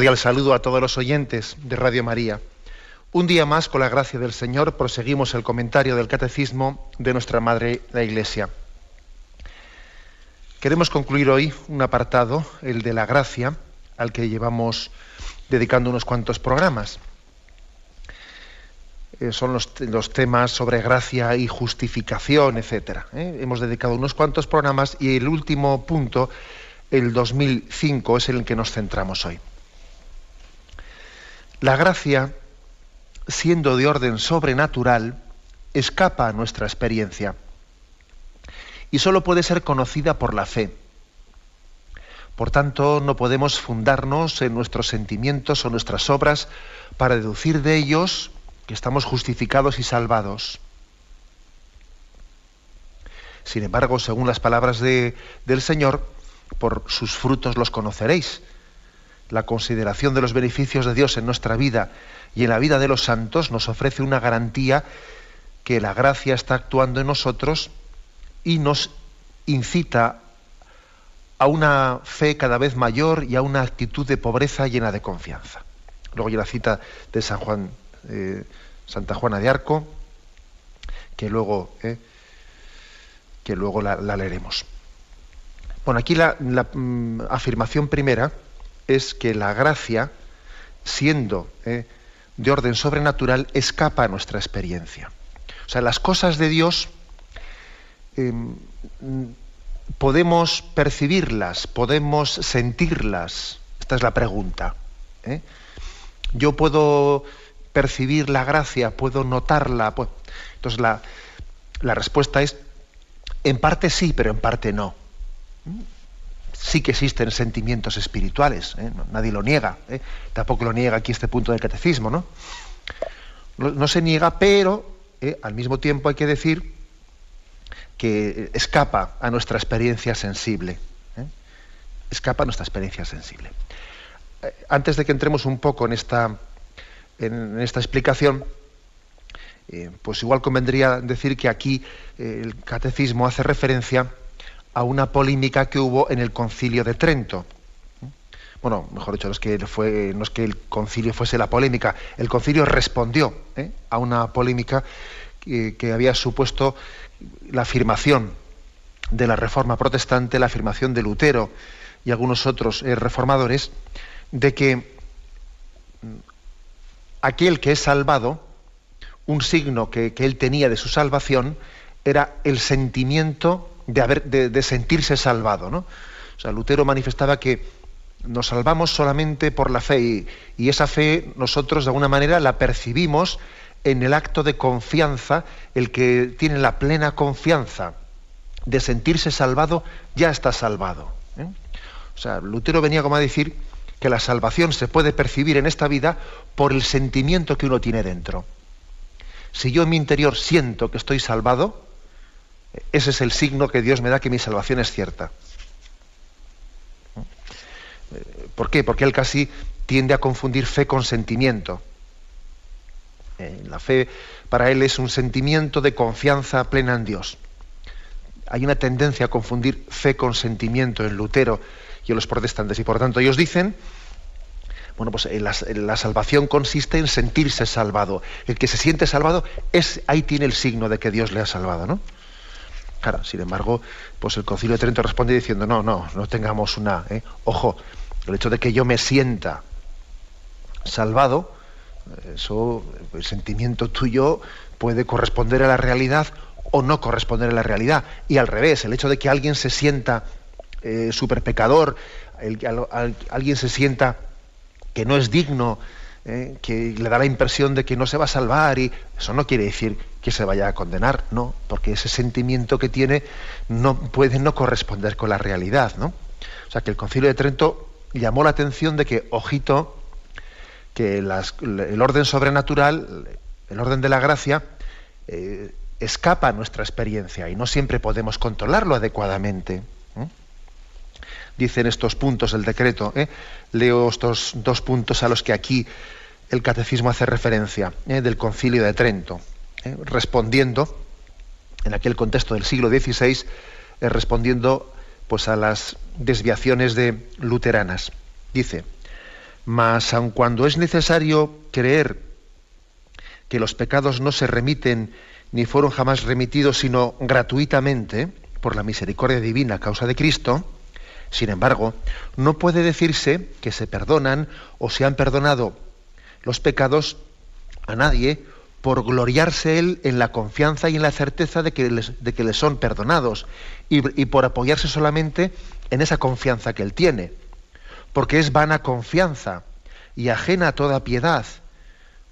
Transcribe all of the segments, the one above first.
Cordial saludo a todos los oyentes de Radio María. Un día más, con la gracia del Señor, proseguimos el comentario del Catecismo de nuestra Madre la Iglesia. Queremos concluir hoy un apartado, el de la gracia, al que llevamos dedicando unos cuantos programas. Eh, son los, temas sobre gracia y justificación, etc. ¿eh? Hemos dedicado unos cuantos programas y el último punto, el 2005, es el que nos centramos hoy. La gracia, siendo de orden sobrenatural, escapa a nuestra experiencia y solo puede ser conocida por la fe. Por tanto, no podemos fundarnos en nuestros sentimientos o nuestras obras para deducir de ellos que estamos justificados y salvados. Sin embargo, según las palabras del Señor, por sus frutos los conoceréis la consideración de los beneficios de Dios en nuestra vida y en la vida de los santos nos ofrece una garantía que la gracia está actuando en nosotros y nos incita a una fe cada vez mayor y a una actitud de pobreza llena de confianza. Luego hay la cita de San Juan, eh, Santa Juana de Arco, que luego, eh, que luego la, leeremos. Bueno, aquí la, mm, afirmación primera es que la gracia, siendo eh, de orden sobrenatural, escapa a nuestra experiencia. O sea, las cosas de Dios em, podemos percibirlas, podemos sentirlas. Esta es la pregunta. ¿eh? Yo puedo percibir la gracia, puedo notarla. Entonces la, la respuesta es, en parte sí, pero en parte no sí que existen sentimientos espirituales, ¿eh? nadie lo niega, ¿eh? tampoco lo niega aquí este punto del catecismo, ¿no? No, se niega, pero ¿eh? al mismo tiempo hay que decir que escapa a nuestra experiencia sensible, escapa a nuestra experiencia sensible. Antes de que entremos un poco en esta, en esta explicación, pues igual convendría decir que aquí el catecismo hace referencia a una polémica que hubo en el concilio de Trento. Bueno, mejor dicho, no es que, el concilio fuese la polémica, el concilio respondió ¿eh? a una polémica que, había supuesto la afirmación de la reforma protestante, la afirmación de Lutero y algunos otros eh, reformadores, de que aquel que es salvado, un signo que él tenía de su salvación, era el sentimiento de, haber, de, sentirse salvado. ¿no? O sea, Lutero manifestaba que nos salvamos solamente por la fe y, esa fe nosotros de alguna manera la percibimos en el acto de confianza, el que tiene la plena confianza de sentirse salvado, ya está salvado. ¿eh? O sea, Lutero venía como a decir que la salvación se puede percibir en esta vida por el sentimiento que uno tiene dentro. Si yo en mi interior siento que estoy salvado, ese es el signo que Dios me da que mi salvación es cierta. ¿Por qué? Porque él casi tiende a confundir fe con sentimiento. Eh, la fe para él es un sentimiento de confianza plena en Dios. Hay una tendencia a confundir fe con sentimiento en Lutero y en los protestantes. Y por tanto ellos dicen, bueno, pues eh, la, la, salvación consiste en sentirse salvado. El que se siente salvado, es, ahí tiene el signo de que Dios le ha salvado, ¿no? Claro, sin embargo, pues el Concilio de Trento responde diciendo, no, no, no tengamos una... ¿eh? Ojo, el hecho de que yo me sienta salvado, eso, el sentimiento tuyo puede corresponder a la realidad o no corresponder a la realidad. Y al revés, el hecho de que alguien se sienta eh, super pecador, alguien se sienta que no es digno ¿eh? que le da la impresión de que no se va a salvar y eso no quiere decir que se vaya a condenar, no, porque ese sentimiento que tiene no puede no corresponder con la realidad, ¿no? O sea que el Concilio de Trento llamó la atención de que, ojito, que el orden sobrenatural, el orden de la gracia, eh, escapa a nuestra experiencia y no siempre podemos controlarlo adecuadamente. Dicen estos puntos del decreto. ¿eh? Leo estos dos puntos a los que aquí el catecismo hace referencia ¿eh? del concilio de Trento, respondiendo en aquel contexto del siglo XVI, respondiendo pues a las desviaciones de luteranas. Dice, mas aun cuando es necesario creer que los pecados no se remiten ni fueron jamás remitidos sino gratuitamente por la misericordia divina a causa de Cristo, sin embargo, no puede decirse que se perdonan o se han perdonado los pecados a nadie por gloriarse él en la confianza y en la certeza de que les, de que les son perdonados y, por apoyarse solamente en esa confianza que él tiene, porque es vana confianza y ajena a toda piedad.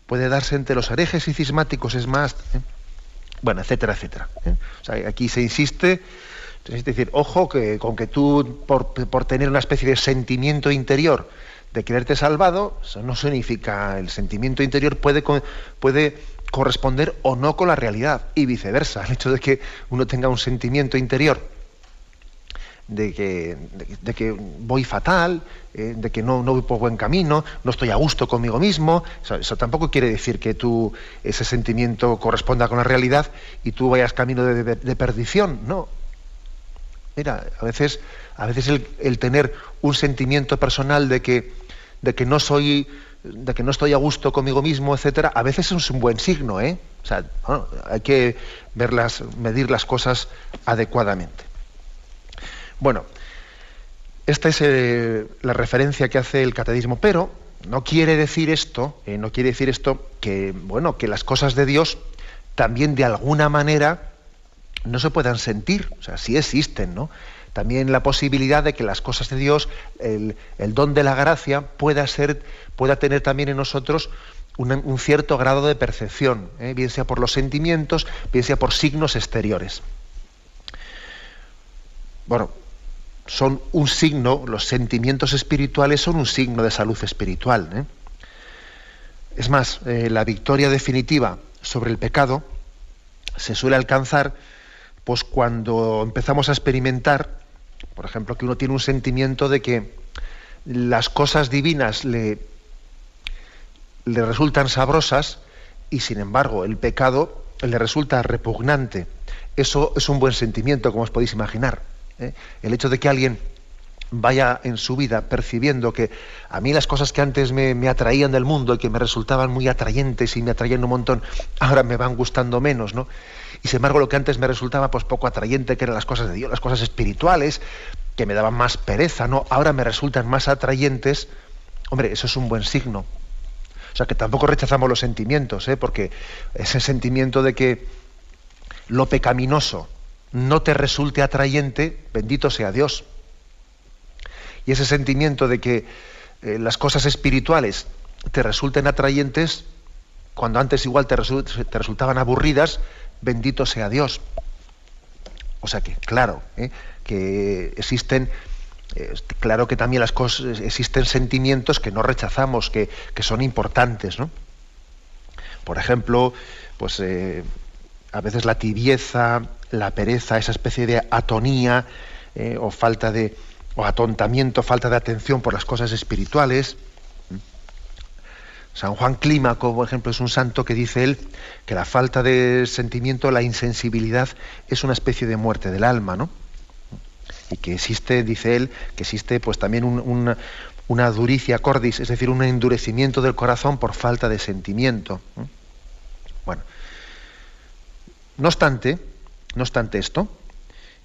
Puede darse entre los herejes y cismáticos, es más, ¿eh? bueno, etcétera, etcétera. ¿eh? O sea, aquí se insiste, es decir, ojo que con que tú, por, por tener una especie de sentimiento interior, de quererte salvado, eso no significa, el sentimiento interior puede corresponder o no con la realidad y viceversa. El hecho de que uno tenga un sentimiento interior de que, de, que voy fatal, eh, de que no, no, voy por buen camino, no estoy a gusto conmigo mismo. Eso, tampoco quiere decir que tú, ese sentimiento corresponda con la realidad y tú vayas camino de, de perdición. No. Mira, a veces, a veces el, el, tener un sentimiento personal de que, de que no soy de que no estoy a gusto conmigo mismo, etcétera, a veces es un buen signo, ¿eh? O sea, hay que verlas, medir las cosas adecuadamente. Bueno, esta es eh, la referencia que hace el catecismo, pero no quiere decir esto, eh, no quiere decir esto que, bueno, que las cosas de Dios también de alguna manera no se puedan sentir, o sea, sí existen, ¿no? También la posibilidad de que las cosas de Dios, el, don de la gracia, pueda ser, pueda tener también en nosotros un, cierto grado de percepción, ¿eh? bien sea por los sentimientos, bien sea por signos exteriores. Bueno, son un signo, los sentimientos espirituales son un signo de salud espiritual. ¿eh? Es más, eh, la victoria definitiva sobre el pecado se suele alcanzar pues cuando empezamos a experimentar, por ejemplo, que uno tiene un sentimiento de que las cosas divinas le, le resultan sabrosas y sin embargo el pecado le resulta repugnante. Eso es un buen sentimiento, como os podéis imaginar. ¿eh? El hecho de que alguien vaya en su vida percibiendo que a mí las cosas que antes me, atraían del mundo y que me resultaban muy atrayentes y me atraían un montón, ahora me van gustando menos, ¿no? Y sin embargo lo que antes me resultaba pues poco atrayente, que eran las cosas de Dios, las cosas espirituales, que me daban más pereza, ¿no? Ahora me resultan más atrayentes, hombre, eso es un buen signo. O sea que tampoco rechazamos los sentimientos, ¿eh? porque ese sentimiento de que lo pecaminoso, no te resulte atrayente, bendito sea Dios. Y ese sentimiento de que eh, las cosas espirituales te resulten atrayentes, cuando antes igual te, resultaban aburridas, bendito sea Dios. O sea que, claro, ¿eh? que existen, eh, claro que también las cosas, existen sentimientos que no rechazamos, que, que son importantes, ¿no? Por ejemplo, pues a veces la tibieza, la pereza, esa especie de atonía o falta de o atontamiento, falta de atención por las cosas espirituales. San Juan Clímaco, por ejemplo, es un santo que dice él que la falta de sentimiento, la insensibilidad, es una especie de muerte del alma, ¿no? Y que existe, dice él, que existe pues también una, una, duricia cordis, es decir, un endurecimiento del corazón por falta de sentimiento. Bueno, no obstante, no obstante esto,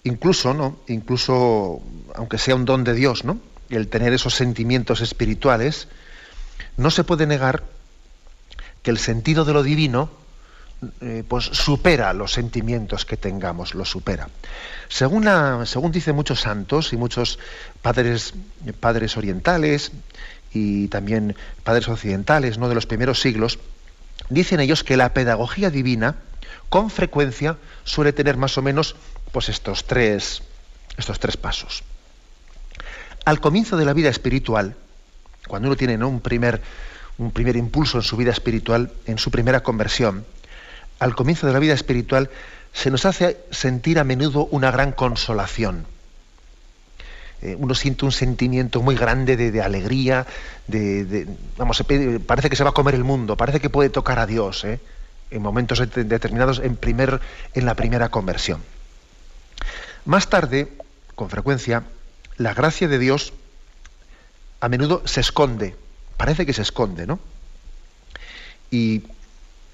incluso, ¿no? Incluso, aunque sea un don de Dios, ¿no? El tener esos sentimientos espirituales, no se puede negar que el sentido de lo divino eh, pues supera los sentimientos que tengamos, lo supera. Según, según dicen muchos santos y muchos padres, padres orientales y también padres occidentales ¿no? de los primeros siglos, dicen ellos que la pedagogía divina con frecuencia suele tener más o menos pues estos tres, estos tres pasos. al comienzo de la vida espiritual, cuando uno tiene un, primer, un primer impulso en su vida espiritual, en su primera conversión, al comienzo de la vida espiritual se nos hace sentir a menudo una gran consolación. Eh, uno siente un sentimiento muy grande de, alegría, de, vamos, parece que se va a comer el mundo, parece que puede tocar a Dios ¿eh? en momentos determinados en, primer, en la primera conversión. Más tarde, con frecuencia, la gracia de Dios a menudo se esconde, parece que se esconde, ¿no? Y,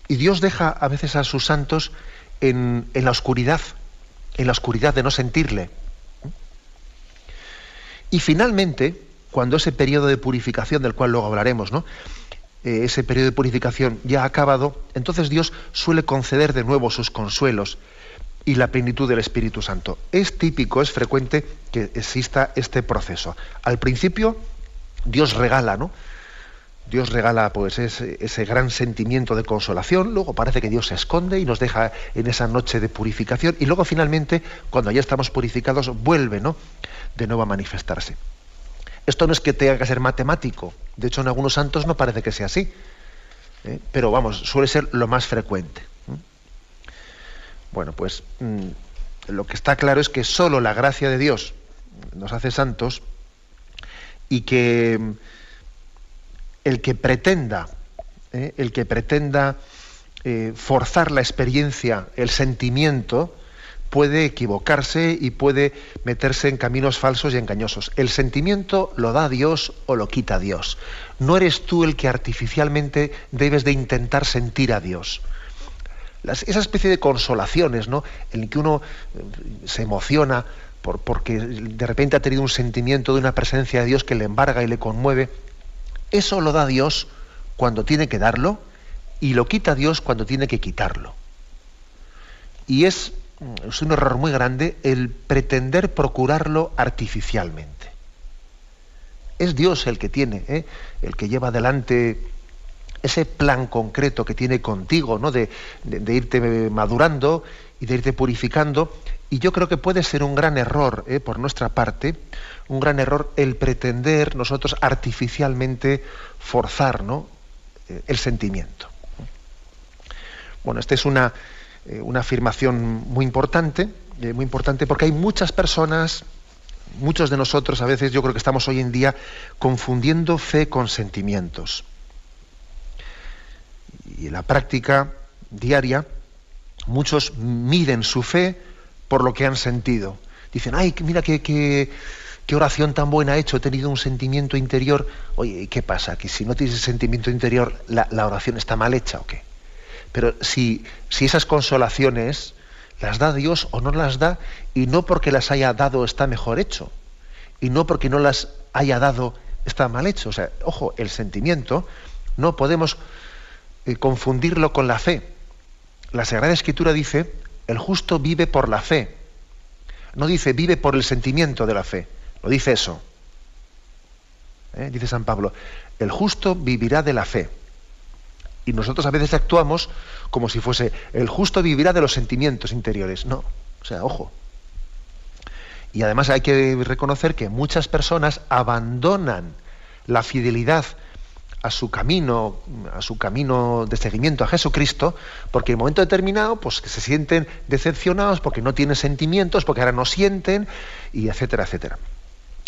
Dios deja a veces a sus santos en, la oscuridad, en la oscuridad de no sentirle. Y finalmente, cuando ese periodo de purificación, del cual luego hablaremos, ¿no? Eh, ese periodo de purificación ya ha acabado, entonces Dios suele conceder de nuevo sus consuelos y la plenitud del Espíritu Santo. Es típico, es frecuente que exista este proceso. Al principio, Dios regala, ¿no? Dios regala pues ese, gran sentimiento de consolación, luego parece que Dios se esconde y nos deja en esa noche de purificación y luego finalmente, cuando ya estamos purificados, vuelve ¿no? de nuevo a manifestarse. Esto no es que tenga que ser matemático, de hecho en algunos santos no parece que sea así, ¿eh? pero vamos, suele ser lo más frecuente. Bueno, pues mm, lo que está claro es que solo la gracia de Dios nos hace santos y que mm, el que pretenda, ¿eh? el que pretenda eh, forzar la experiencia, el sentimiento, puede equivocarse y puede meterse en caminos falsos y engañosos. El sentimiento lo da Dios o lo quita Dios. No eres tú el que artificialmente debes de intentar sentir a Dios esa especie de consolaciones, ¿no? En que uno eh, se emociona por, porque de repente ha tenido un sentimiento de una presencia de Dios que le embarga y le conmueve, eso lo da Dios cuando tiene que darlo y lo quita Dios cuando tiene que quitarlo. Y es, es un error muy grande el pretender procurarlo artificialmente. Es Dios el que tiene, ¿eh? el que lleva adelante ese plan concreto que tiene contigo, ¿no? De, irte madurando y de irte purificando. Y yo creo que puede ser un gran error ¿eh? por nuestra parte, un gran error el pretender nosotros artificialmente forzar ¿no? Eh, el sentimiento. Bueno, esta es una, eh, una afirmación muy importante, muy importante porque hay muchas personas, muchos de nosotros a veces yo creo que estamos hoy en día confundiendo fe con sentimientos y en la práctica diaria, muchos miden su fe por lo que han sentido. Dicen, ay, mira qué, qué, oración tan buena he hecho, he tenido un sentimiento interior. Oye, ¿qué pasa? Que si no tienes ese sentimiento interior, la, oración está mal hecha o qué? Pero si, si esas consolaciones las da Dios o no las da, y no porque las haya dado está mejor hecho, y no porque no las haya dado está mal hecho. O sea, ojo, el sentimiento no podemos eh, confundirlo con la fe. La Sagrada Escritura dice, el justo vive por la fe. No dice vive por el sentimiento de la fe. No dice eso. ¿Eh? Dice San Pablo, el justo vivirá de la fe. Y nosotros a veces actuamos como si fuese, el justo vivirá de los sentimientos interiores. No, o sea, ojo. Y además hay que reconocer que muchas personas abandonan la fidelidad a su camino, a su camino de seguimiento a Jesucristo, porque en un momento determinado, pues que se sienten decepcionados porque no tienen sentimientos, porque ahora no sienten, y etcétera, etcétera.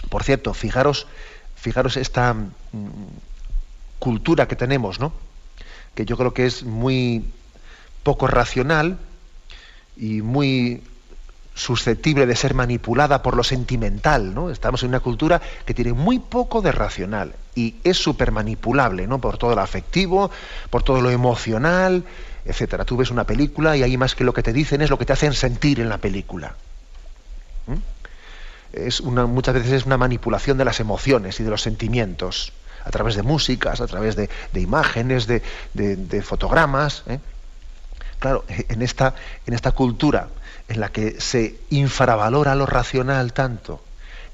Por cierto, fijaros, fijaros esta mm, cultura que tenemos, ¿no? Que yo creo que es muy poco racional y muy susceptible de ser manipulada por lo sentimental, ¿no? Estamos en una cultura que tiene muy poco de racional y es súper manipulable, ¿no? Por todo lo afectivo, por todo lo emocional, etcétera. Tú ves una película y ahí más que lo que te dicen es lo que te hacen sentir en la película. Es una, muchas veces es una manipulación de las emociones y de los sentimientos a través de músicas, a través de, imágenes, de, fotogramas. ¿eh? Claro, en esta, en esta cultura en la que se infravalora lo racional tanto,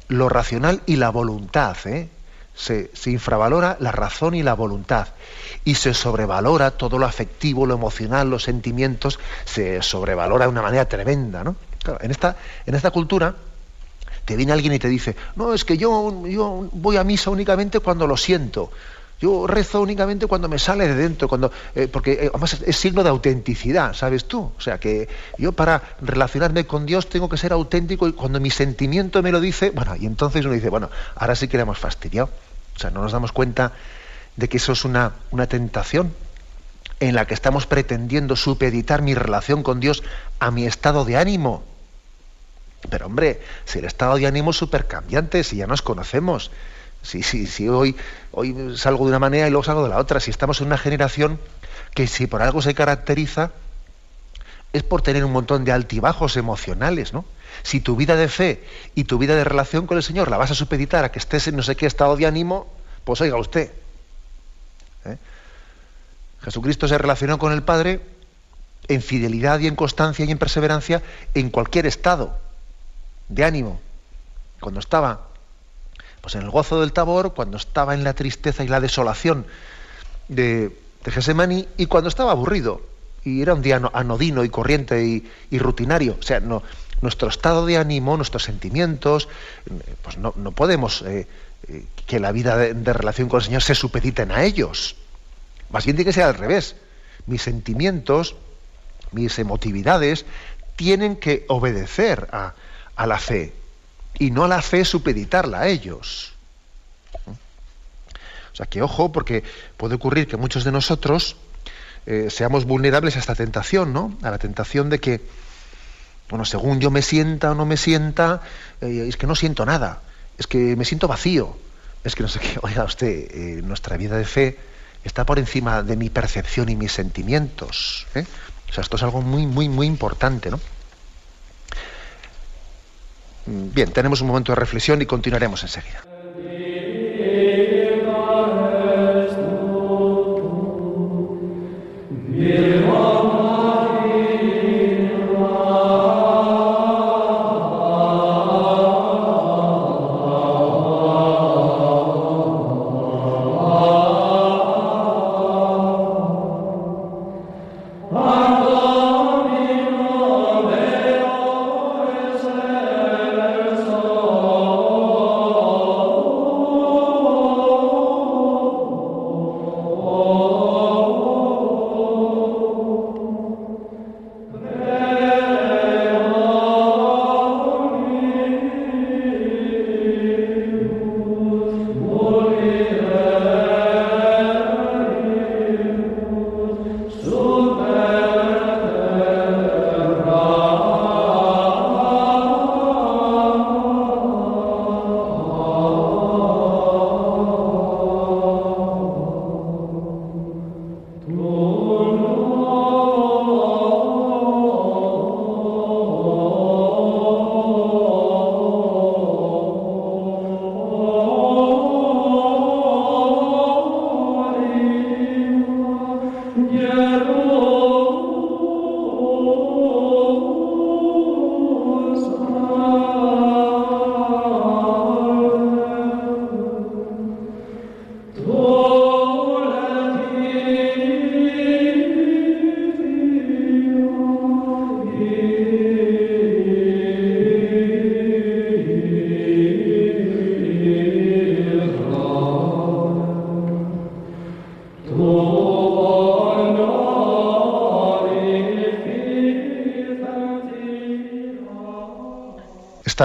lo racional y la voluntad, ¿eh? se, infravalora la razón y la voluntad, y se sobrevalora todo lo afectivo, lo emocional, los sentimientos, se sobrevalora de una manera tremenda. ¿no? en, esta, en esta cultura Te viene alguien y te dice, no, es que yo, yo voy a misa únicamente cuando lo siento. Yo rezo únicamente cuando me sale de dentro, cuando, eh, porque eh, además es, signo de autenticidad, ¿sabes tú? O sea que yo para relacionarme con Dios tengo que ser auténtico y cuando mi sentimiento me lo dice, bueno, y entonces uno dice, bueno, ahora sí que le hemos fastidiado. O sea, no nos damos cuenta de que eso es una, una tentación en la que estamos pretendiendo supeditar mi relación con Dios a mi estado de ánimo. Pero hombre, si el estado de ánimo es súper cambiante, si ya nos conocemos, si, si, si hoy, hoy salgo de una manera y luego salgo de la otra, si estamos en una generación que si por algo se caracteriza es por tener un montón de altibajos emocionales, ¿no? Si tu vida de fe y tu vida de relación con el Señor la vas a supeditar a que estés en no sé qué estado de ánimo, pues oiga usted. ¿eh? Jesucristo se relacionó con el Padre en fidelidad y en constancia y en perseverancia en cualquier estado de ánimo. Cuando estaba pues en el gozo del tabor, cuando estaba en la tristeza y la desolación de, de y cuando estaba aburrido. Y era un día anodino y corriente y, rutinario. O sea, no, nuestro estado de ánimo, nuestros sentimientos, pues no, podemos eh, eh, que la vida de, de, relación con el Señor se supediten a ellos. Más bien tiene que ser al revés. Mis sentimientos, mis emotividades, tienen que obedecer a, a la fe y no la fe supeditarla a ellos. O sea que ojo, porque puede ocurrir que muchos de nosotros eh, seamos vulnerables a esta tentación, ¿no? A la tentación de que, bueno, según yo me sienta o no me sienta, eh, es que no siento nada, es que me siento vacío, es que no sé qué, oiga usted, eh, nuestra vida de fe está por encima de mi percepción y mis sentimientos. O sea, esto es algo muy, muy, muy importante, ¿no? Bien, tenemos un momento de reflexión y continuaremos enseguida.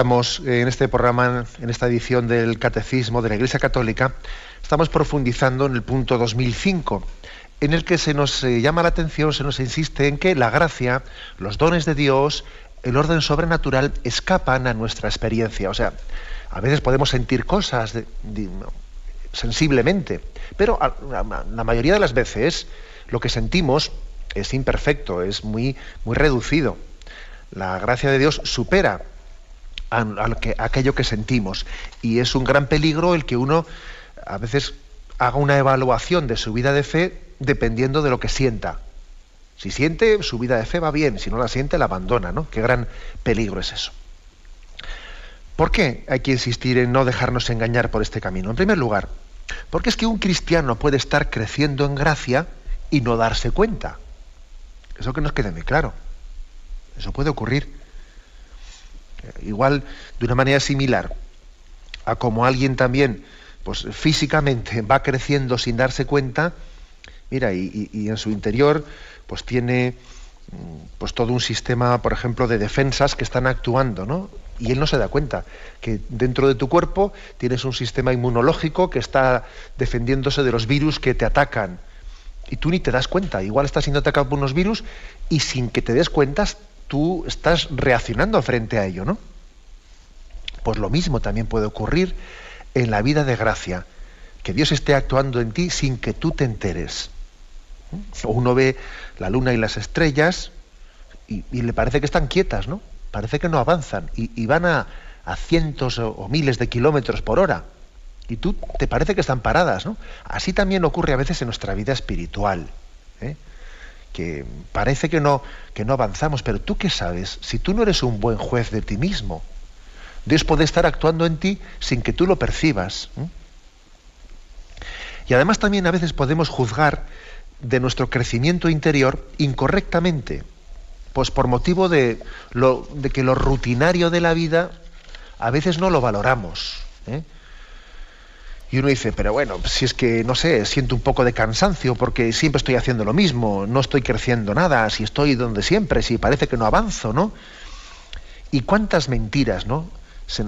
Estamos en este programa, en esta edición del Catecismo de la Iglesia Católica, estamos profundizando en el punto 2005, en el que se nos eh, llama la atención, se nos insiste en que la gracia, los dones de Dios, el orden sobrenatural escapan a nuestra experiencia. O sea, a veces podemos sentir cosas sensiblemente, pero la mayoría de las veces lo que sentimos es imperfecto, es muy, muy reducido. La gracia de Dios supera a, que, aquello que sentimos. Y es un gran peligro el que uno a veces haga una evaluación de su vida de fe dependiendo de lo que sienta. Si siente, su vida de fe va bien, si no la siente, la abandona, ¿no? Qué gran peligro es eso. ¿Por qué hay que insistir en no dejarnos engañar por este camino? En primer lugar, porque es que un cristiano puede estar creciendo en gracia y no darse cuenta. Eso que nos quede muy claro. Eso puede ocurrir. Igual, de una manera similar a como alguien también, pues físicamente va creciendo sin darse cuenta, mira, y, en su interior, pues tiene pues todo un sistema, por ejemplo, de defensas que están actuando, ¿no? Y él no se da cuenta que dentro de tu cuerpo tienes un sistema inmunológico que está defendiéndose de los virus que te atacan. Y tú ni te das cuenta. Igual estás siendo atacado por unos virus y sin que te des cuenta tú estás reaccionando frente a ello, ¿no? Pues lo mismo también puede ocurrir en la vida de gracia, que Dios esté actuando en ti sin que tú te enteres. Uno ve la luna y las estrellas y, le parece que están quietas, ¿no? Parece que no avanzan y, van a, cientos o, miles de kilómetros por hora. Y tú te parece que están paradas, ¿no? Así también ocurre a veces en nuestra vida espiritual. ¿eh? Que parece que no, que no avanzamos, pero tú qué sabes, si tú no eres un buen juez de ti mismo, Dios puede estar actuando en ti sin que tú lo percibas. Y además también a veces podemos juzgar de nuestro crecimiento interior incorrectamente, pues por motivo de, lo, de que lo rutinario de la vida a veces no lo valoramos. ¿eh? Y uno dice, pero bueno, si es que, no sé, siento un poco de cansancio porque siempre estoy haciendo lo mismo, no estoy creciendo nada, si estoy donde siempre, si parece que no avanzo, ¿no? Y cuántas mentiras, ¿no?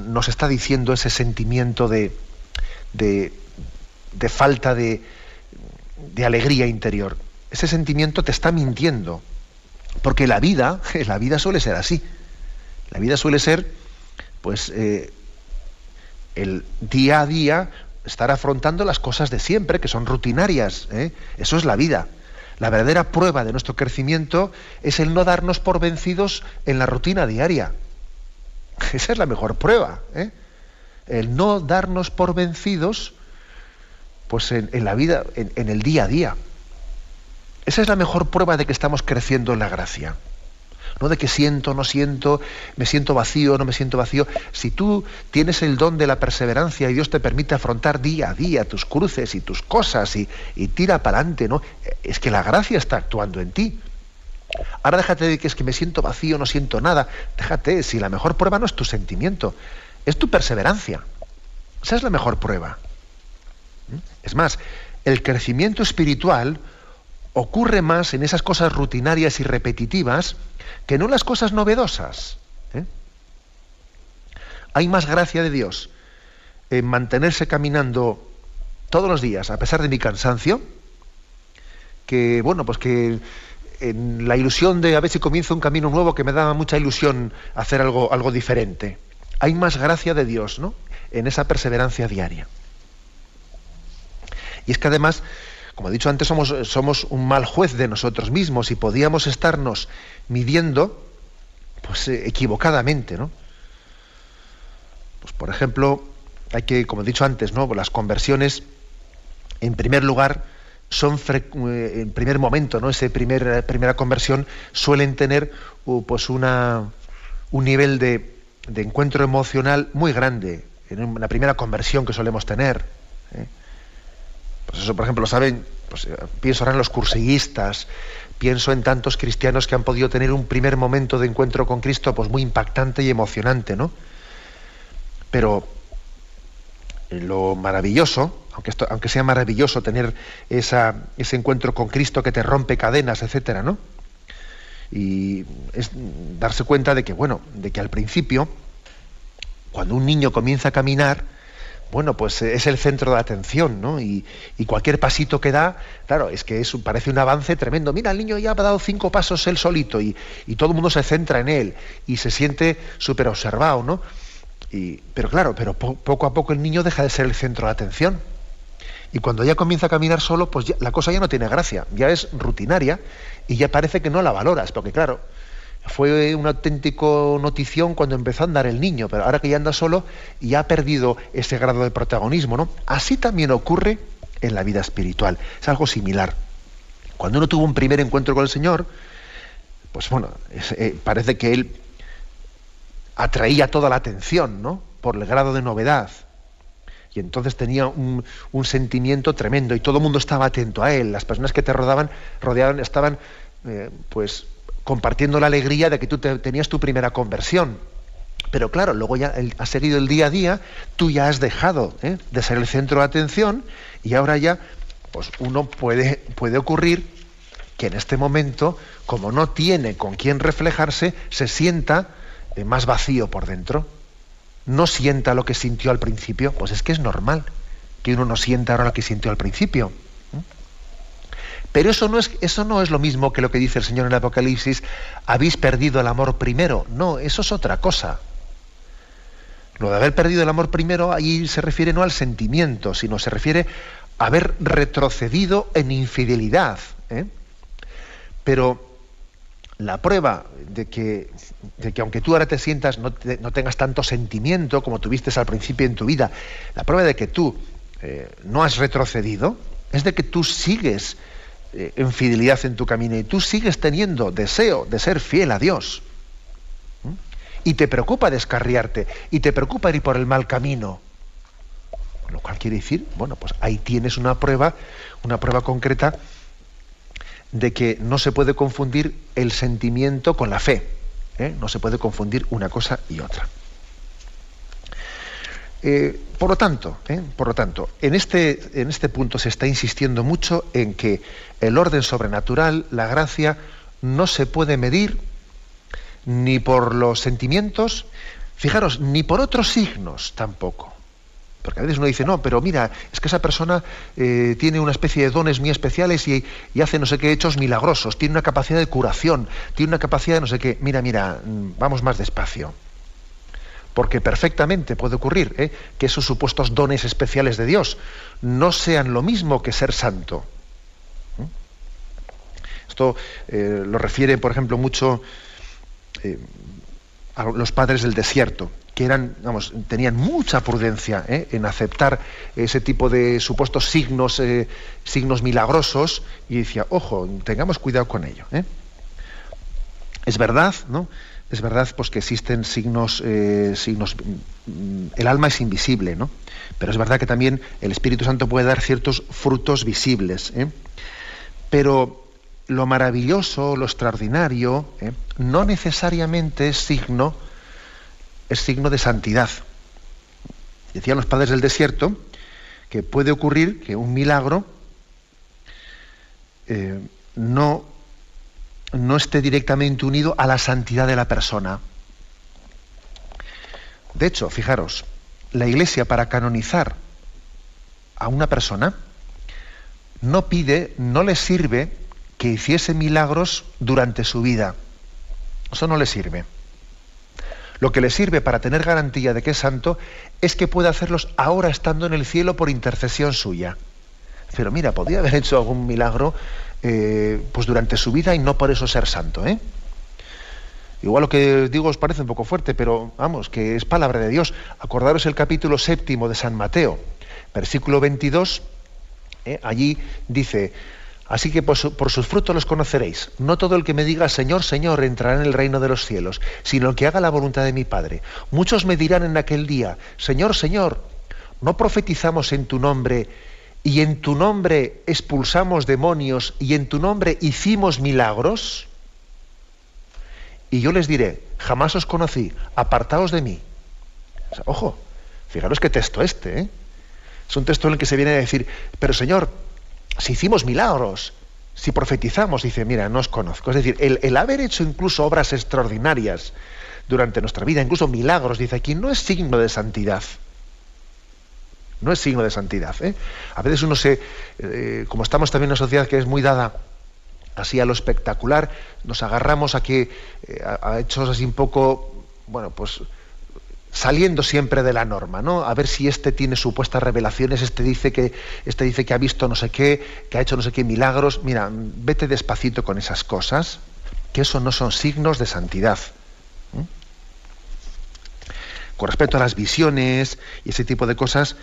nos está diciendo ese sentimiento de, de, de falta de, de alegría interior. Ese sentimiento te está mintiendo. Porque la vida, la vida suele ser así. La vida suele ser, pues, eh, el día a día estar afrontando las cosas de siempre, que son rutinarias. ¿eh? Eso es la vida. La verdadera prueba de nuestro crecimiento es el no darnos por vencidos en la rutina diaria. Esa es la mejor prueba. ¿eh? El no darnos por vencidos pues en, la vida, en, el día a día. Esa es la mejor prueba de que estamos creciendo en la gracia. No de que siento, no siento, me siento vacío, no me siento vacío. Si tú tienes el don de la perseverancia y Dios te permite afrontar día a día tus cruces y tus cosas y, y tira para adelante, ¿no? Es que la gracia está actuando en ti. Ahora déjate de que es que me siento vacío, no siento nada. Déjate, si la mejor prueba no es tu sentimiento, es tu perseverancia. Esa es la mejor prueba. Es más, el crecimiento espiritual ocurre más en esas cosas rutinarias y repetitivas que no las cosas novedosas. ¿eh? Hay más gracia de Dios en mantenerse caminando todos los días, a pesar de mi cansancio, que bueno, pues que en la ilusión de a ver si comienzo un camino nuevo que me da mucha ilusión hacer algo, algo diferente. Hay más gracia de Dios, ¿no? En esa perseverancia diaria. Y es que además, como he dicho antes, somos, un mal juez de nosotros mismos y podíamos estarnos midiendo pues eh, equivocadamente, ¿no? Pues por ejemplo, hay que, como he dicho antes, ¿no? Las conversiones, en primer lugar, son eh, en primer momento, ¿no? Ese primer, primera conversión suelen tener pues una, un nivel de, encuentro emocional muy grande en la primera conversión que solemos tener. ¿eh? Pues eso, por ejemplo, saben, pues, eh, pienso ahora en los cursillistas, pienso en tantos cristianos que han podido tener un primer momento de encuentro con Cristo pues muy impactante y emocionante, ¿no? Pero lo maravilloso, aunque, sea maravilloso tener ese encuentro con Cristo que te rompe cadenas, etcétera, ¿no? Y es darse cuenta de que, bueno, de que al principio, cuando un niño comienza a caminar, bueno, pues eh, es el centro de atención, ¿no? Y, cualquier pasito que da, claro, es que es, parece un avance tremendo. Mira, el niño ya ha dado cinco pasos él solito y, todo el mundo se centra en él y se siente súper observado, ¿no? pero claro, pero poco a poco el niño deja de ser el centro de atención. Y cuando ya comienza a caminar solo, pues la cosa ya no tiene gracia, ya es rutinaria y ya parece que no la valoras, porque claro, fue una auténtico notición cuando empezó a andar el niño, pero ahora que ya anda solo y ha perdido ese grado de protagonismo, ¿no? Así también ocurre en la vida espiritual. Es algo similar. Cuando uno tuvo un primer encuentro con el Señor, pues bueno, eh, parece que él atraía toda la atención, ¿no? Por el grado de novedad. Y entonces tenía un, sentimiento tremendo y todo el mundo estaba atento a él. Las personas que te rodeaban, rodeaban estaban, eh, pues, compartiendo la alegría de que tú tenías tu primera conversión. Pero claro, luego ya has seguido el día a día, tú ya has dejado ¿eh? de ser el centro de atención y ahora ya, pues uno puede, puede ocurrir que en este momento, como no tiene con quién reflejarse, se sienta eh, más vacío por dentro. No sienta lo que sintió al principio. Pues es que es normal que uno no sienta ahora lo que sintió al principio. Pero eso no, es, eso no es lo mismo que lo que dice el Señor en el Apocalipsis, habéis perdido el amor primero. No, eso es otra cosa. Lo de haber perdido el amor primero, ahí se refiere no al sentimiento, sino se refiere a haber retrocedido en infidelidad. ¿eh? Pero la prueba de que, de que, aunque tú ahora te sientas, no, tengas tanto sentimiento como tuviste al principio en tu vida, la prueba de que tú eh, no has retrocedido es de que tú sigues eh, en fidelidad en tu camino y tú sigues teniendo deseo de ser fiel a Dios. Y te preocupa descarriarte y te preocupa ir por el mal camino. Lo cual quiere decir, bueno, pues ahí tienes una prueba, una prueba concreta de que no se puede confundir el sentimiento con la fe. ¿eh? No se puede confundir una cosa y otra. Eh, por lo tanto, ¿eh? por lo tanto, en este, en este punto se está insistiendo mucho en que el orden sobrenatural, la gracia, no se puede medir ni por los sentimientos, fijaros, ni por otros signos tampoco. Porque a veces uno dice, no, pero mira, es que esa persona eh, tiene una especie de dones muy especiales y, hace no sé qué hechos milagrosos, tiene una capacidad de curación, tiene una capacidad de no sé qué. Mira, mira, mm, vamos más despacio. Porque perfectamente puede ocurrir ¿eh? que esos supuestos dones especiales de Dios no sean lo mismo que ser santo. ¿Mm? Esto eh, lo refiere, por ejemplo, mucho a los padres del desierto que eran, vamos, tenían mucha prudencia ¿eh? en aceptar ese tipo de supuestos signos, eh, signos milagrosos, y decía, ojo, tengamos cuidado con ello. ¿eh? Es verdad, ¿no? Es verdad pues, que existen signos, signos. Mm, el alma es invisible, ¿no? Pero es verdad que también el Espíritu Santo puede dar ciertos frutos visibles. Pero lo maravilloso, lo extraordinario, no necesariamente es signo es signo de santidad. Decían los padres del desierto que puede ocurrir que un milagro eh, no, no esté directamente unido a la santidad de la persona. De hecho, fijaros, la Iglesia para canonizar a una persona no pide, no le sirve que hiciese milagros durante su vida. Eso no le sirve. Lo que le sirve para tener garantía de que es santo es que puede hacerlos ahora estando en el cielo por intercesión suya. Pero mira, podría haber hecho algún milagro eh, pues durante su vida y no por eso ser santo. ¿eh? Igual lo que digo os parece un poco fuerte, pero vamos, que es palabra de Dios. Acordaros el capítulo séptimo de San Mateo, versículo 22. ¿eh? allí dice, Así que por, sus frutos los conoceréis. No todo el que me diga Señor, Señor entrará en el reino de los cielos, sino el que haga la voluntad de mi Padre. Muchos me dirán en aquel día, Señor, Señor, ¿no profetizamos en tu nombre y en tu nombre expulsamos demonios y en tu nombre hicimos milagros? Y yo les diré, jamás os conocí, apartaos de mí. ojo, fijaros qué texto este, ¿eh? Es un texto en el que se viene a decir, pero Señor, si hicimos milagros, si profetizamos, dice, mira, no os conozco. Es decir, el, haber hecho incluso obras extraordinarias durante nuestra vida, incluso milagros, dice aquí, no es signo de santidad. No es signo de santidad. ¿eh? A veces uno se, eh, como estamos también en una sociedad que es muy dada así a lo espectacular, nos agarramos a que eh, a hechos así un poco, bueno, pues saliendo siempre de la norma, ¿no? A ver si este tiene supuestas revelaciones, este dice que, este dice que ha visto no sé qué, que ha hecho no sé qué milagros. Mira, vete despacito con esas cosas, que eso no son signos de santidad. Con respecto a las visiones y ese tipo de cosas,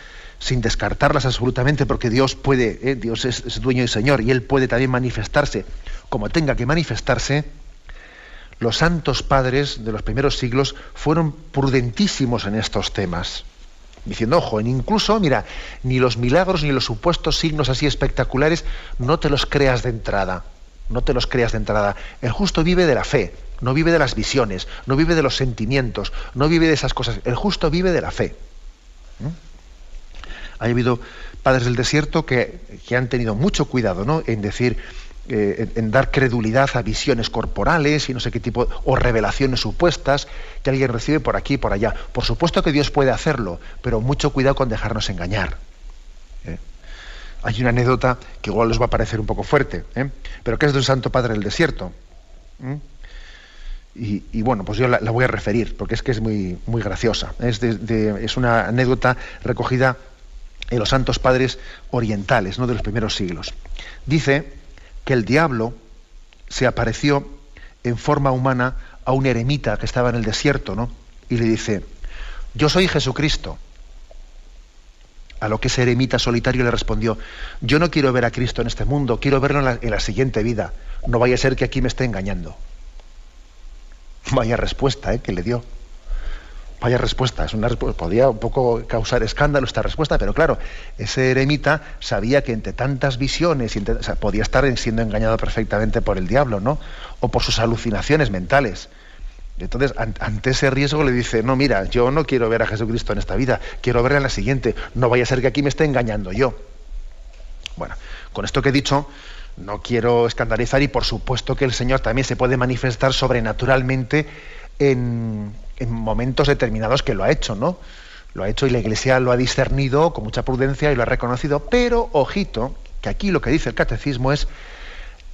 sin descartarlas absolutamente, porque Dios puede, ¿eh? Dios es dueño y Señor, y Él puede también manifestarse como tenga que manifestarse, los santos padres de los primeros siglos fueron prudentísimos en estos temas, diciendo, ojo, incluso, mira, ni los milagros ni los supuestos signos así espectaculares, no te los creas de entrada, no te los creas de entrada. El justo vive de la fe, no vive de las visiones, no vive de los sentimientos, no vive de esas cosas. El justo vive de la fe. Ha habido padres del desierto que, han tenido mucho cuidado ¿no? en decir, eh, en, dar credulidad a visiones corporales y no sé qué tipo, o revelaciones supuestas que alguien recibe por aquí y por allá. Por supuesto que Dios puede hacerlo, pero mucho cuidado con dejarnos engañar. ¿eh? Hay una anécdota que igual les va a parecer un poco fuerte, ¿eh? pero que es de un santo padre del desierto. Y, bueno, pues yo la, voy a referir, porque es que es muy, muy graciosa. Es, es una anécdota recogida en los santos padres orientales, ¿no? de los primeros siglos. Dice que el diablo se apareció en forma humana a un eremita que estaba en el desierto, ¿no? Y le dice, yo soy Jesucristo. A lo que ese eremita solitario le respondió, yo no quiero ver a Cristo en este mundo, quiero verlo en la, en la siguiente vida. No vaya a ser que aquí me esté engañando. Vaya respuesta ¿eh? que le dio. Vaya respuesta, es una podía un poco causar escándalo esta respuesta, pero claro, ese eremita sabía que entre tantas visiones podía estar siendo engañado perfectamente por el diablo, ¿no? O por sus alucinaciones mentales. Entonces, ante ese riesgo le dice, no, mira, yo no quiero ver a Jesucristo en esta vida, quiero verle en la siguiente, no vaya a ser que aquí me esté engañando yo. Bueno, con esto que he dicho, no quiero escandalizar y por supuesto que el Señor también se puede manifestar sobrenaturalmente en, en momentos determinados que lo ha hecho, ¿no? Lo ha hecho y la Iglesia lo ha discernido con mucha prudencia y lo ha reconocido, pero ojito, que aquí lo que dice el catecismo es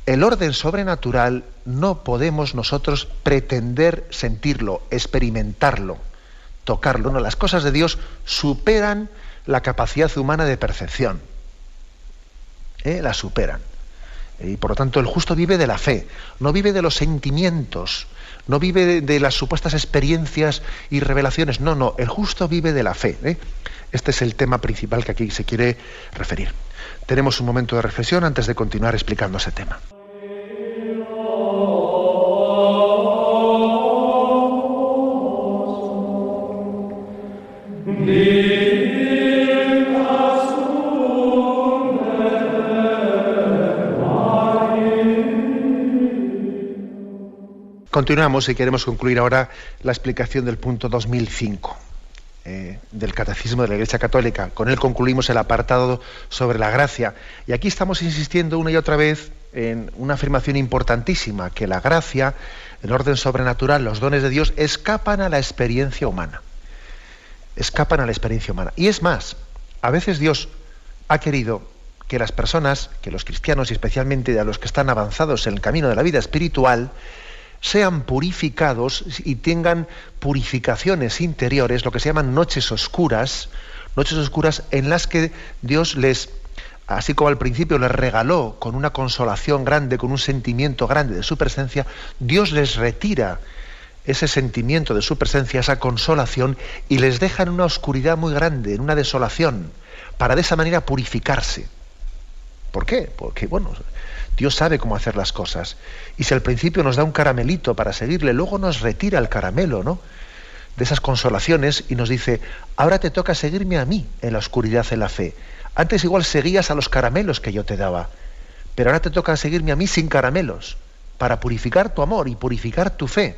el orden sobrenatural no podemos nosotros pretender sentirlo, experimentarlo, tocarlo. No, las cosas de Dios superan la capacidad humana de percepción. ¿Eh? La superan. Y por lo tanto el justo vive de la fe, no vive de los sentimientos, no vive de, las supuestas experiencias y revelaciones, no, no, el justo vive de la fe. ¿eh? Este es el tema principal que aquí se quiere referir. Tenemos un momento de reflexión antes de continuar explicando ese tema. Continuamos y queremos concluir ahora la explicación del punto 2005 eh, del Catecismo de la Iglesia Católica. Con él concluimos el apartado sobre la gracia. Y aquí estamos insistiendo una y otra vez en una afirmación importantísima, que la gracia, el orden sobrenatural, los dones de Dios escapan a la experiencia humana. Escapan a la experiencia humana. Y es más, a veces Dios ha querido que las personas, que los cristianos y especialmente a los que están avanzados en el camino de la vida espiritual, sean purificados y tengan purificaciones interiores, lo que se llaman noches oscuras, noches oscuras en las que Dios les, así como al principio les regaló con una consolación grande, con un sentimiento grande de su presencia, Dios les retira ese sentimiento de su presencia, esa consolación, y les deja en una oscuridad muy grande, en una desolación, para de esa manera purificarse. ¿Por qué? Porque, bueno, Dios sabe cómo hacer las cosas. Y si al principio nos da un caramelito para seguirle, luego nos retira el caramelo, ¿no? De esas consolaciones y nos dice, ahora te toca seguirme a mí en la oscuridad de la fe. Antes igual seguías a los caramelos que yo te daba, pero ahora te toca seguirme a mí sin caramelos, para purificar tu amor y purificar tu fe.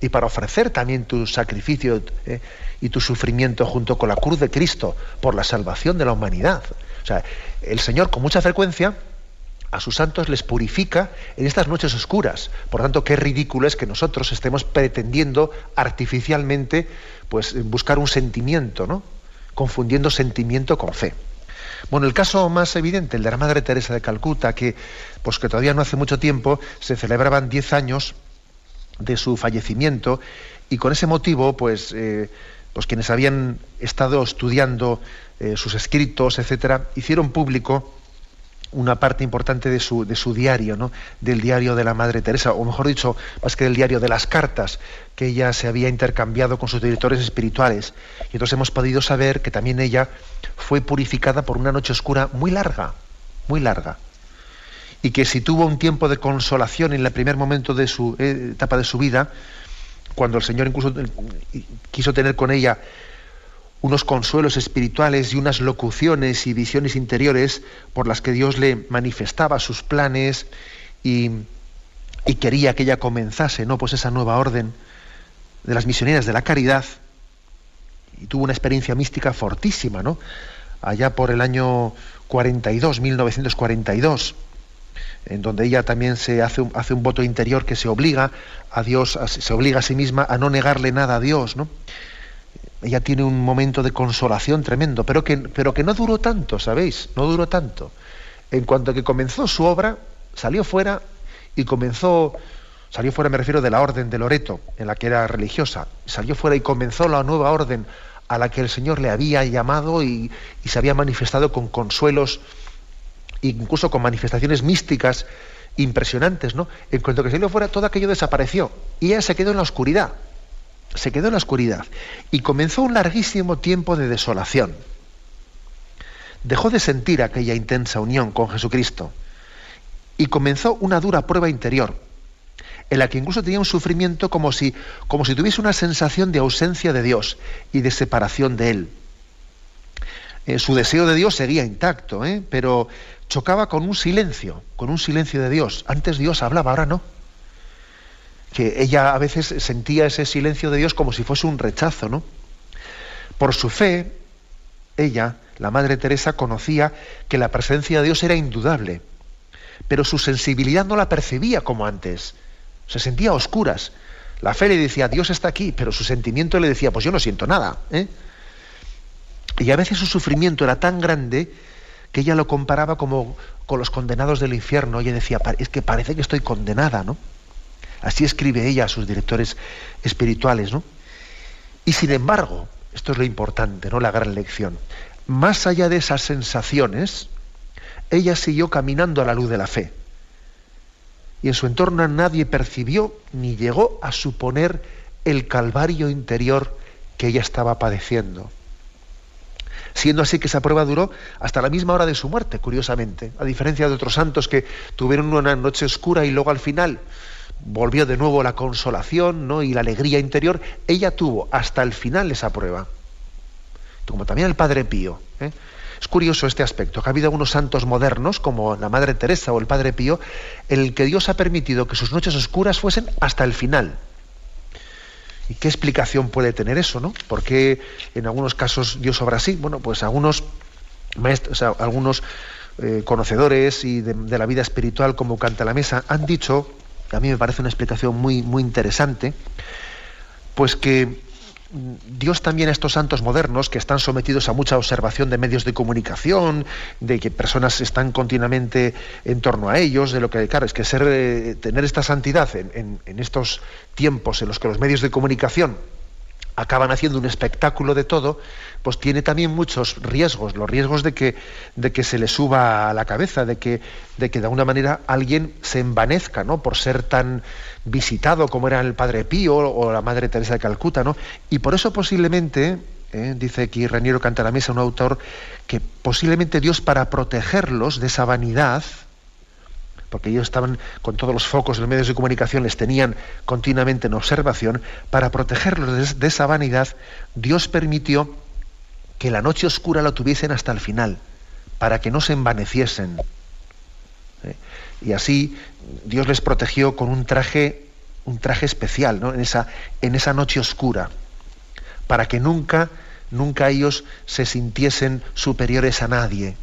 Y para ofrecer también tu sacrificio eh, y tu sufrimiento junto con la cruz de Cristo por la salvación de la humanidad. O sea, el Señor con mucha frecuencia a sus santos les purifica en estas noches oscuras. Por tanto, qué ridículo es que nosotros estemos pretendiendo artificialmente pues, buscar un sentimiento, ¿no? confundiendo sentimiento con fe. Bueno, el caso más evidente, el de la Madre Teresa de Calcuta, que, pues, que todavía no hace mucho tiempo se celebraban 10 años de su fallecimiento y con ese motivo, pues, eh, pues quienes habían estado estudiando eh, sus escritos, etcétera, hicieron público una parte importante de su, de su diario, ¿no? del diario de la Madre Teresa, o mejor dicho, más que del diario de las cartas que ella se había intercambiado con sus directores espirituales. Y entonces hemos podido saber que también ella fue purificada por una noche oscura muy larga, muy larga. Y que si tuvo un tiempo de consolación en el primer momento de su eh, etapa de su vida, cuando el Señor incluso eh, quiso tener con ella unos consuelos espirituales y unas locuciones y visiones interiores por las que Dios le manifestaba sus planes y, y quería que ella comenzase, ¿no? Pues esa nueva orden de las misioneras de la caridad y tuvo una experiencia mística fortísima, ¿no? Allá por el año 42, 1942, en donde ella también se hace un, hace un voto interior que se obliga a Dios, se obliga a sí misma a no negarle nada a Dios, ¿no? Ella tiene un momento de consolación tremendo, pero que, pero que no duró tanto, ¿sabéis? No duró tanto. En cuanto que comenzó su obra, salió fuera y comenzó, salió fuera, me refiero, de la orden de Loreto, en la que era religiosa, salió fuera y comenzó la nueva orden a la que el Señor le había llamado y, se había manifestado con consuelos, incluso con manifestaciones místicas impresionantes, ¿no? En cuanto que salió fuera, todo aquello desapareció y ella se quedó en la oscuridad se quedó en la oscuridad y comenzó un larguísimo tiempo de desolación. Dejó de sentir aquella intensa unión con Jesucristo y comenzó una dura prueba interior, en la que incluso tenía un sufrimiento como si, como si tuviese una sensación de ausencia de Dios y de separación de Él. Eh, su deseo de Dios seguía intacto, ¿eh? pero chocaba con un silencio, con un silencio de Dios. Antes Dios hablaba, ahora no que ella a veces sentía ese silencio de Dios como si fuese un rechazo, ¿no? Por su fe, ella, la Madre Teresa, conocía que la presencia de Dios era indudable, pero su sensibilidad no la percibía como antes. Se sentía a oscuras. La fe le decía, Dios está aquí, pero su sentimiento le decía, pues yo no siento nada. ¿eh? Y a veces su sufrimiento era tan grande que ella lo comparaba como con los condenados del infierno. Ella decía, es que parece que estoy condenada, ¿no? Así escribe ella a sus directores espirituales, ¿no? Y sin embargo, esto es lo importante, ¿no? La gran lección. Más allá de esas sensaciones, ella siguió caminando a la luz de la fe. Y en su entorno nadie percibió ni llegó a suponer el calvario interior que ella estaba padeciendo. Siendo así que esa prueba duró hasta la misma hora de su muerte, curiosamente, a diferencia de otros santos que tuvieron una noche oscura y luego al final volvió de nuevo la consolación ¿no? y la alegría interior, ella tuvo hasta el final esa prueba. Como también el Padre Pío. ¿eh? Es curioso este aspecto, que ha habido algunos santos modernos, como la Madre Teresa o el Padre Pío, en el que Dios ha permitido que sus noches oscuras fuesen hasta el final. ¿Y qué explicación puede tener eso? ¿no? ¿Por qué en algunos casos Dios obra así? Bueno, pues algunos maestros, algunos eh, conocedores y de, de, la vida espiritual, como canta la mesa, han dicho a mí me parece una explicación muy, muy interesante, pues que Dios también a estos santos modernos que están sometidos a mucha observación de medios de comunicación, de que personas están continuamente en torno a ellos, de lo que, claro, es que ser, eh, tener esta santidad en, en estos tiempos en los que los medios de comunicación acaban haciendo un espectáculo de todo, pues tiene también muchos riesgos, los riesgos de que, de que se le suba a la cabeza, de que, de que de alguna manera alguien se envanezca, ¿no? Por ser tan visitado como era el Padre Pío o la Madre Teresa de Calcuta, ¿no? Y por eso posiblemente, ¿eh? dice aquí Raniero Cantalamesa, un autor, que posiblemente Dios para protegerlos de esa vanidad, porque ellos estaban con todos los focos de los medios de comunicación, les tenían continuamente en observación, para protegerlos de, esa vanidad, Dios permitió que la noche oscura lo tuviesen hasta el final, para que no se envaneciesen. ¿Eh? Y así Dios les protegió con un traje, un traje especial, ¿no? en, esa, en esa noche oscura, para que nunca, nunca ellos se sintiesen superiores a nadie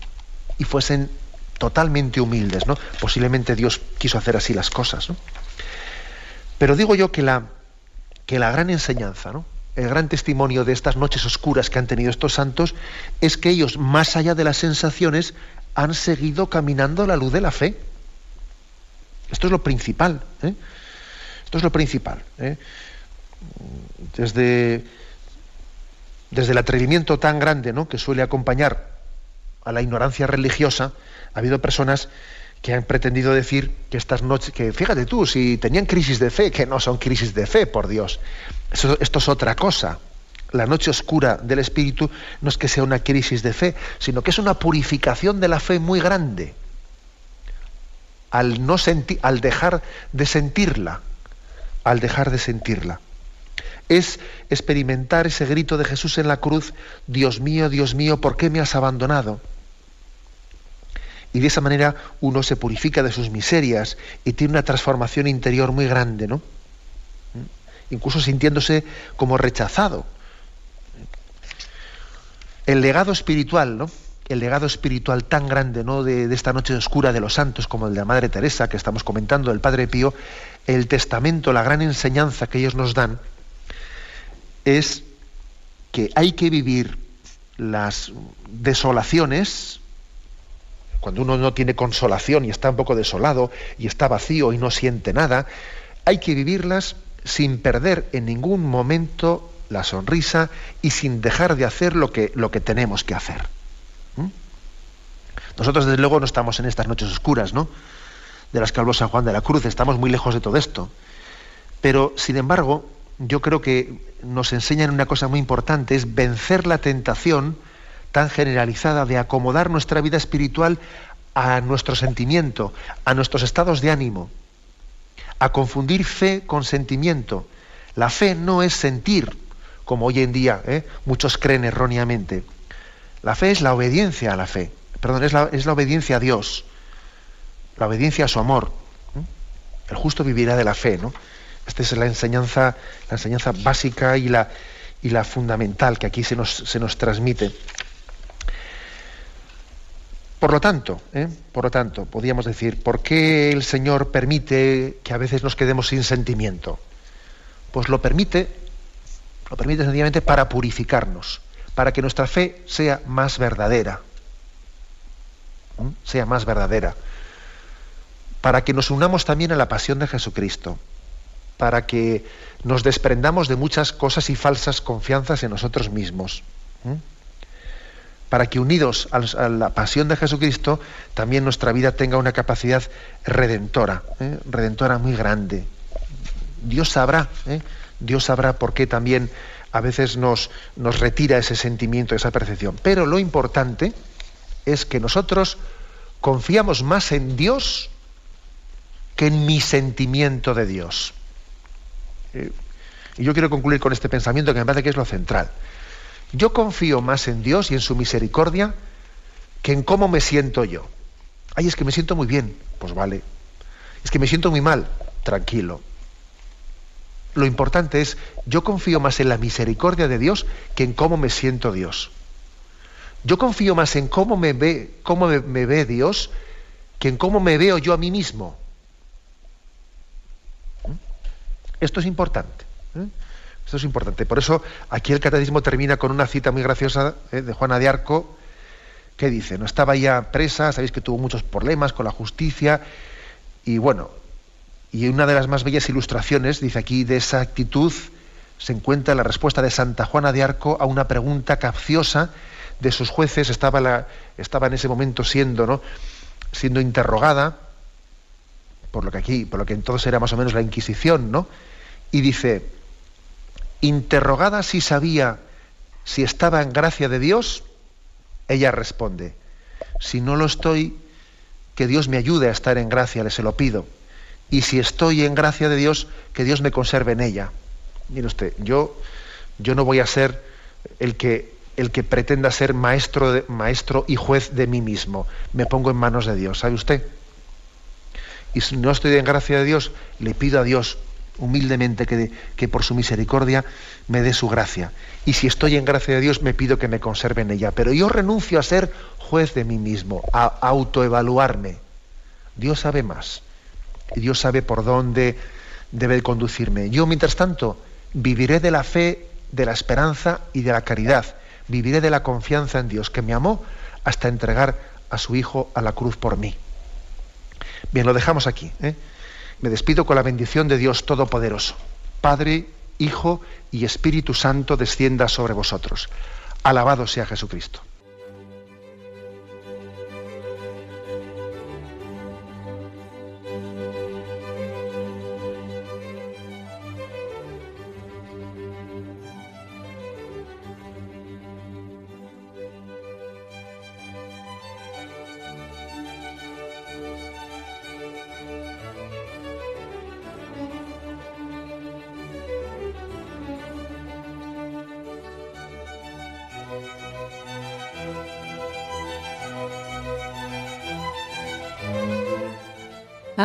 y fuesen totalmente humildes, ¿no? Posiblemente Dios quiso hacer así las cosas. Pero digo yo que la, que la gran enseñanza, ¿no? el gran testimonio de estas noches oscuras que han tenido estos santos es que ellos, más allá de las sensaciones, han seguido caminando a la luz de la fe. Esto es lo principal. ¿eh? Esto es lo principal. ¿eh? Desde, desde el atrevimiento tan grande ¿no? que suele acompañar a la ignorancia religiosa, ha habido personas que han pretendido decir que estas noches, que fíjate tú, si tenían crisis de fe, que no son crisis de fe, por Dios. esto es otra cosa. La noche oscura del espíritu no es que sea una crisis de fe, sino que es una purificación de la fe muy grande. Al, no al dejar de sentirla, al dejar de sentirla. Es experimentar ese grito de Jesús en la cruz, Dios mío, Dios mío, ¿por qué me has abandonado? Y de esa manera uno se purifica de sus miserias y tiene una transformación interior muy grande, ¿no? Incluso sintiéndose como rechazado. El legado espiritual, ¿no? El legado espiritual tan grande, ¿no? De, de esta noche oscura de los santos, como el de la Madre Teresa, que estamos comentando, del Padre Pío, el testamento, la gran enseñanza que ellos nos dan, es que hay que vivir las desolaciones, cuando uno no tiene consolación y está un poco desolado y está vacío y no siente nada, hay que vivirlas sin perder en ningún momento la sonrisa y sin dejar de hacer lo que, lo que tenemos que hacer. ¿Mm? Nosotros, desde luego, no estamos en estas noches oscuras, ¿no? De las que habló San Juan de la Cruz, estamos muy lejos de todo esto. Pero, sin embargo, yo creo que nos enseñan una cosa muy importante, es vencer la tentación tan generalizada de acomodar nuestra vida espiritual a nuestro sentimiento, a nuestros estados de ánimo, a confundir fe con sentimiento. La fe no es sentir, como hoy en día ¿eh? muchos creen erróneamente. La fe es la obediencia a la fe, perdón, es la, es la obediencia a Dios, la obediencia a su amor. El justo vivirá de la fe, ¿no? Esta es la enseñanza, la enseñanza básica y la, y la fundamental que aquí se nos, se nos transmite. Por lo tanto, ¿eh? por lo tanto, podríamos decir, ¿por qué el Señor permite que a veces nos quedemos sin sentimiento? Pues lo permite, lo permite sencillamente para purificarnos, para que nuestra fe sea más verdadera, sea más verdadera, para que nos unamos también a la pasión de Jesucristo, para que nos desprendamos de muchas cosas y falsas confianzas en nosotros mismos. Para que unidos a la pasión de Jesucristo, también nuestra vida tenga una capacidad redentora, ¿eh? redentora muy grande. Dios sabrá, ¿eh? Dios sabrá por qué también a veces nos, nos retira ese sentimiento, esa percepción. Pero lo importante es que nosotros confiamos más en Dios que en mi sentimiento de Dios. Eh, y yo quiero concluir con este pensamiento que me parece que es lo central. Yo confío más en Dios y en su misericordia que en cómo me siento yo. Ay, es que me siento muy bien. Pues vale. Es que me siento muy mal. Tranquilo. Lo importante es, yo confío más en la misericordia de Dios que en cómo me siento Dios. Yo confío más en cómo me ve, cómo me, ve Dios que en cómo me veo yo a mí mismo. Esto es importante. ¿eh? Esto es importante. Por eso aquí el catecismo termina con una cita muy graciosa ¿eh? de Juana de Arco, que dice, no estaba ya presa, sabéis que tuvo muchos problemas con la justicia, y bueno, y una de las más bellas ilustraciones, dice aquí, de esa actitud, se encuentra la respuesta de Santa Juana de Arco a una pregunta capciosa de sus jueces, estaba, estaba en ese momento siendo, ¿no? siendo interrogada, por lo que aquí, por lo que entonces era más o menos la Inquisición, ¿no? Y dice, interrogada si sabía si estaba en gracia de Dios, ella responde, si no lo estoy, que Dios me ayude a estar en gracia, le se lo pido. Y si estoy en gracia de Dios, que Dios me conserve en ella. Mire usted, yo, yo no voy a ser el que, el que pretenda ser maestro, de, maestro y juez de mí mismo. Me pongo en manos de Dios, ¿sabe usted? y si no estoy en gracia de Dios, le pido a Dios humildemente que, por su misericordia me dé su gracia. Y si estoy en gracia de Dios, me pido que me conserve en ella. Pero yo renuncio a ser juez de mí mismo, a autoevaluarme. Dios sabe más. Y Dios sabe por dónde debe conducirme. Yo, mientras tanto, viviré de la fe, de la esperanza y de la caridad. Viviré de la confianza en Dios, que me amó hasta entregar a su Hijo a la cruz por mí. Bien, lo dejamos aquí. ¿eh? Me despido con la bendición de Dios Todopoderoso. Padre, Hijo y Espíritu Santo descienda sobre vosotros. Alabado sea Jesucristo.